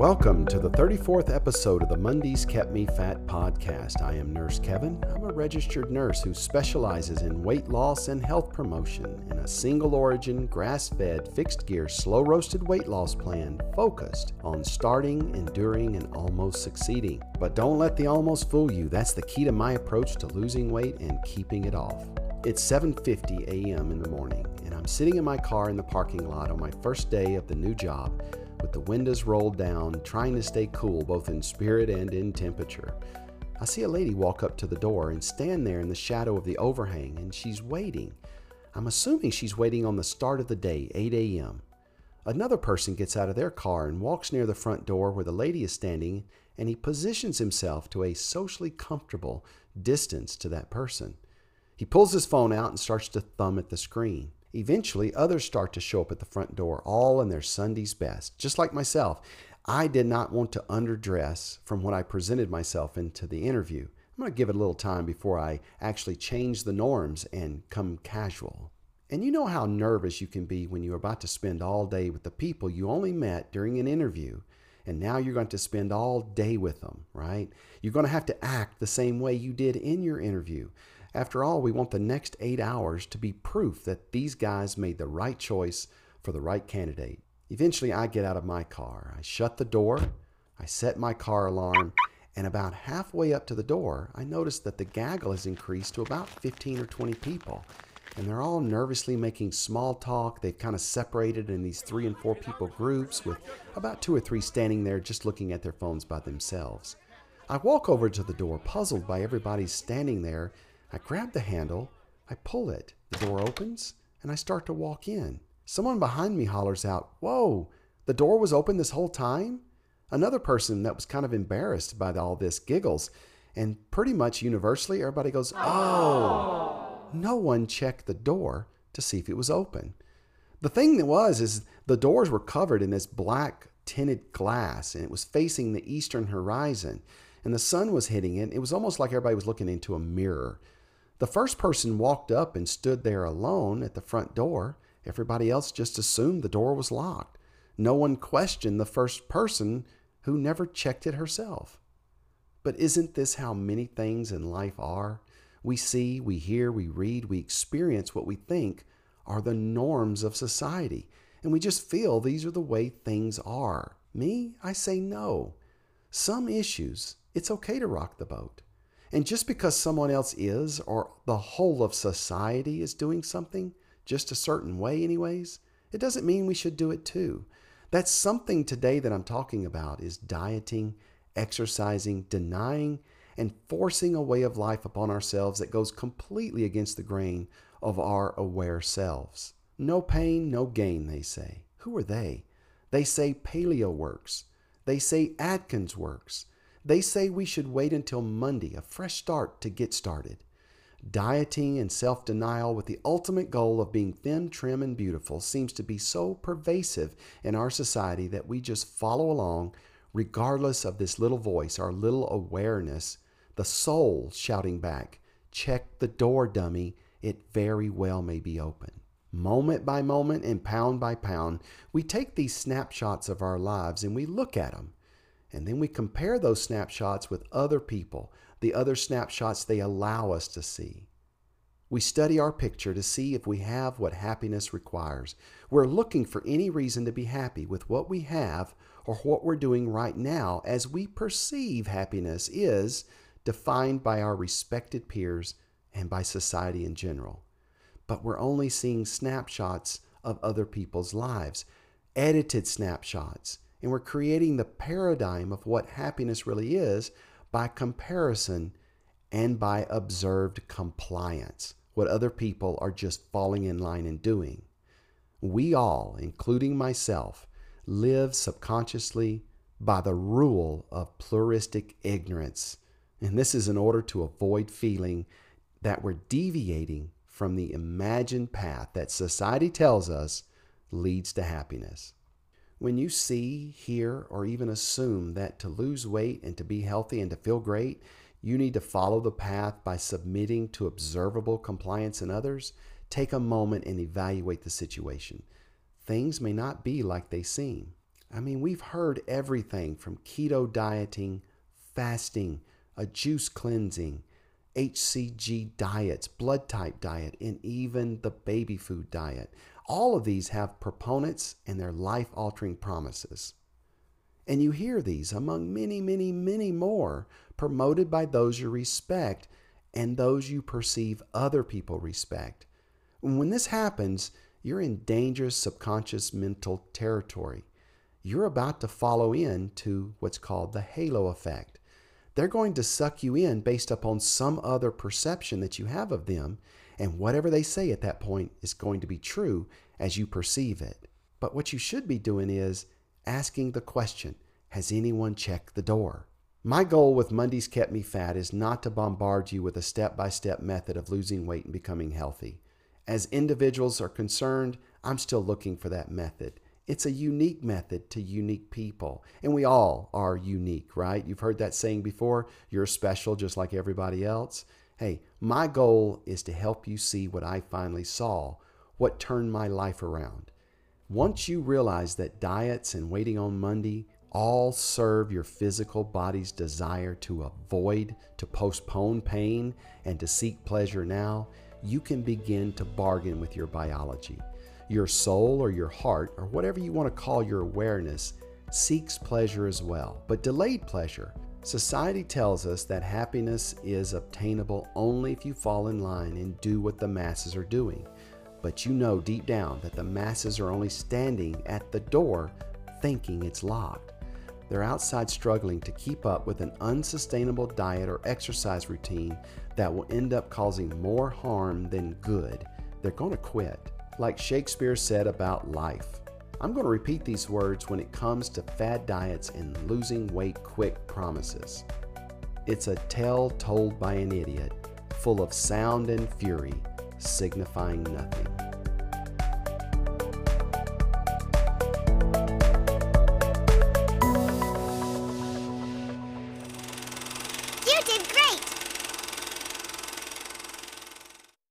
Welcome to the 34th episode of the Mondays Kept Me Fat podcast. I am Nurse Kevin. I'm a registered nurse who specializes in weight loss and health promotion in a single origin, grass fed, fixed gear, slow roasted weight loss plan focused on starting, enduring, and almost succeeding. But don't let the almost fool you. That's the key to my approach to losing weight and keeping it off. It's 7:50 a.m. in the morning, and I'm sitting in my car in the parking lot on my first day of the new job with the windows rolled down, trying to stay cool both in spirit and in temperature. I see a lady walk up to the door and stand there in the shadow of the overhang, and she's waiting. I'm assuming she's waiting on the start of the day, 8 a.m. Another person gets out of their car and walks near the front door where the lady is standing, and he positions himself to a socially comfortable distance to that person. He pulls his phone out and starts to thumb at the screen. Eventually, others start to show up at the front door, all in their Sunday's best. Just like myself, I did not want to underdress from what I presented myself into the interview. I'm going to give it a little time before I actually change the norms and come casual. And you know how nervous you can be when you're about to spend all day with the people you only met during an interview, and now you're going to spend all day with them, right? You're going to have to act the same way you did in your interview. After all, we want the next eight hours to be proof that these guys made the right choice for the right candidate. Eventually, I get out of my car. I shut the door. I set my car alarm. And about halfway up to the door, I notice that the gaggle has increased to about 15 or 20 people. And they're all nervously making small talk. They've kind of separated in these three and four people groups, with about two or three standing there just looking at their phones by themselves. I walk over to the door, puzzled by everybody standing there I grab the handle, I pull it, the door opens, and I start to walk in. Someone behind me hollers out, Whoa, the door was open this whole time? Another person that was kind of embarrassed by all this giggles, and pretty much universally, everybody goes, Oh! No one checked the door to see if it was open. The thing that was is the doors were covered in this black tinted glass and it was facing the eastern horizon and the sun was hitting it. It was almost like everybody was looking into a mirror. The first person walked up and stood there alone at the front door. Everybody else just assumed the door was locked. No one questioned the first person who never checked it herself. But isn't this how many things in life are? We see, we hear, we read, we experience what we think are the norms of society. And we just feel these are the way things are. Me, I say no. Some issues, it's okay to rock the boat. And just because someone else is, or the whole of society is doing something, just a certain way, anyways, it doesn't mean we should do it too. That's something today that I'm talking about is dieting, exercising, denying, and forcing a way of life upon ourselves that goes completely against the grain of our aware selves. No pain, no gain, they say. Who are they? They say paleo works. They say Atkins works. They say we should wait until Monday, a fresh start, to get started. Dieting and self denial with the ultimate goal of being thin, trim, and beautiful seems to be so pervasive in our society that we just follow along regardless of this little voice, our little awareness, the soul shouting back, Check the door, dummy. It very well may be open. Moment by moment and pound by pound, we take these snapshots of our lives and we look at them and then we compare those snapshots with other people, the other snapshots they allow us to see. We study our picture to see if we have what happiness requires. We're looking for any reason to be happy with what we have or what we're doing right now as we perceive happiness is defined by our respected peers and by society in general. But we're only seeing snapshots of other people's lives, edited snapshots and we're creating the paradigm of what happiness really is by comparison and by observed compliance, what other people are just falling in line and doing. We all, including myself, live subconsciously by the rule of pluralistic ignorance. And this is in order to avoid feeling that we're deviating from the imagined path that society tells us leads to happiness. When you see, hear, or even assume that to lose weight and to be healthy and to feel great, you need to follow the path by submitting to observable compliance in others, take a moment and evaluate the situation. Things may not be like they seem. I mean, we've heard everything from keto dieting, fasting, a juice cleansing, HCG diets, blood type diet, and even the baby food diet. All of these have proponents and their life altering promises. And you hear these among many, many, many more promoted by those you respect and those you perceive other people respect. When this happens, you're in dangerous subconscious mental territory. You're about to follow in to what's called the halo effect. They're going to suck you in based upon some other perception that you have of them, and whatever they say at that point is going to be true as you perceive it. But what you should be doing is asking the question Has anyone checked the door? My goal with Mondays Kept Me Fat is not to bombard you with a step by step method of losing weight and becoming healthy. As individuals are concerned, I'm still looking for that method. It's a unique method to unique people. And we all are unique, right? You've heard that saying before you're special just like everybody else. Hey, my goal is to help you see what I finally saw, what turned my life around. Once you realize that diets and waiting on Monday all serve your physical body's desire to avoid, to postpone pain, and to seek pleasure now, you can begin to bargain with your biology. Your soul or your heart, or whatever you want to call your awareness, seeks pleasure as well, but delayed pleasure. Society tells us that happiness is obtainable only if you fall in line and do what the masses are doing. But you know deep down that the masses are only standing at the door thinking it's locked. They're outside struggling to keep up with an unsustainable diet or exercise routine that will end up causing more harm than good. They're going to quit like Shakespeare said about life. I'm going to repeat these words when it comes to fad diets and losing weight quick promises. It's a tale told by an idiot, full of sound and fury, signifying nothing.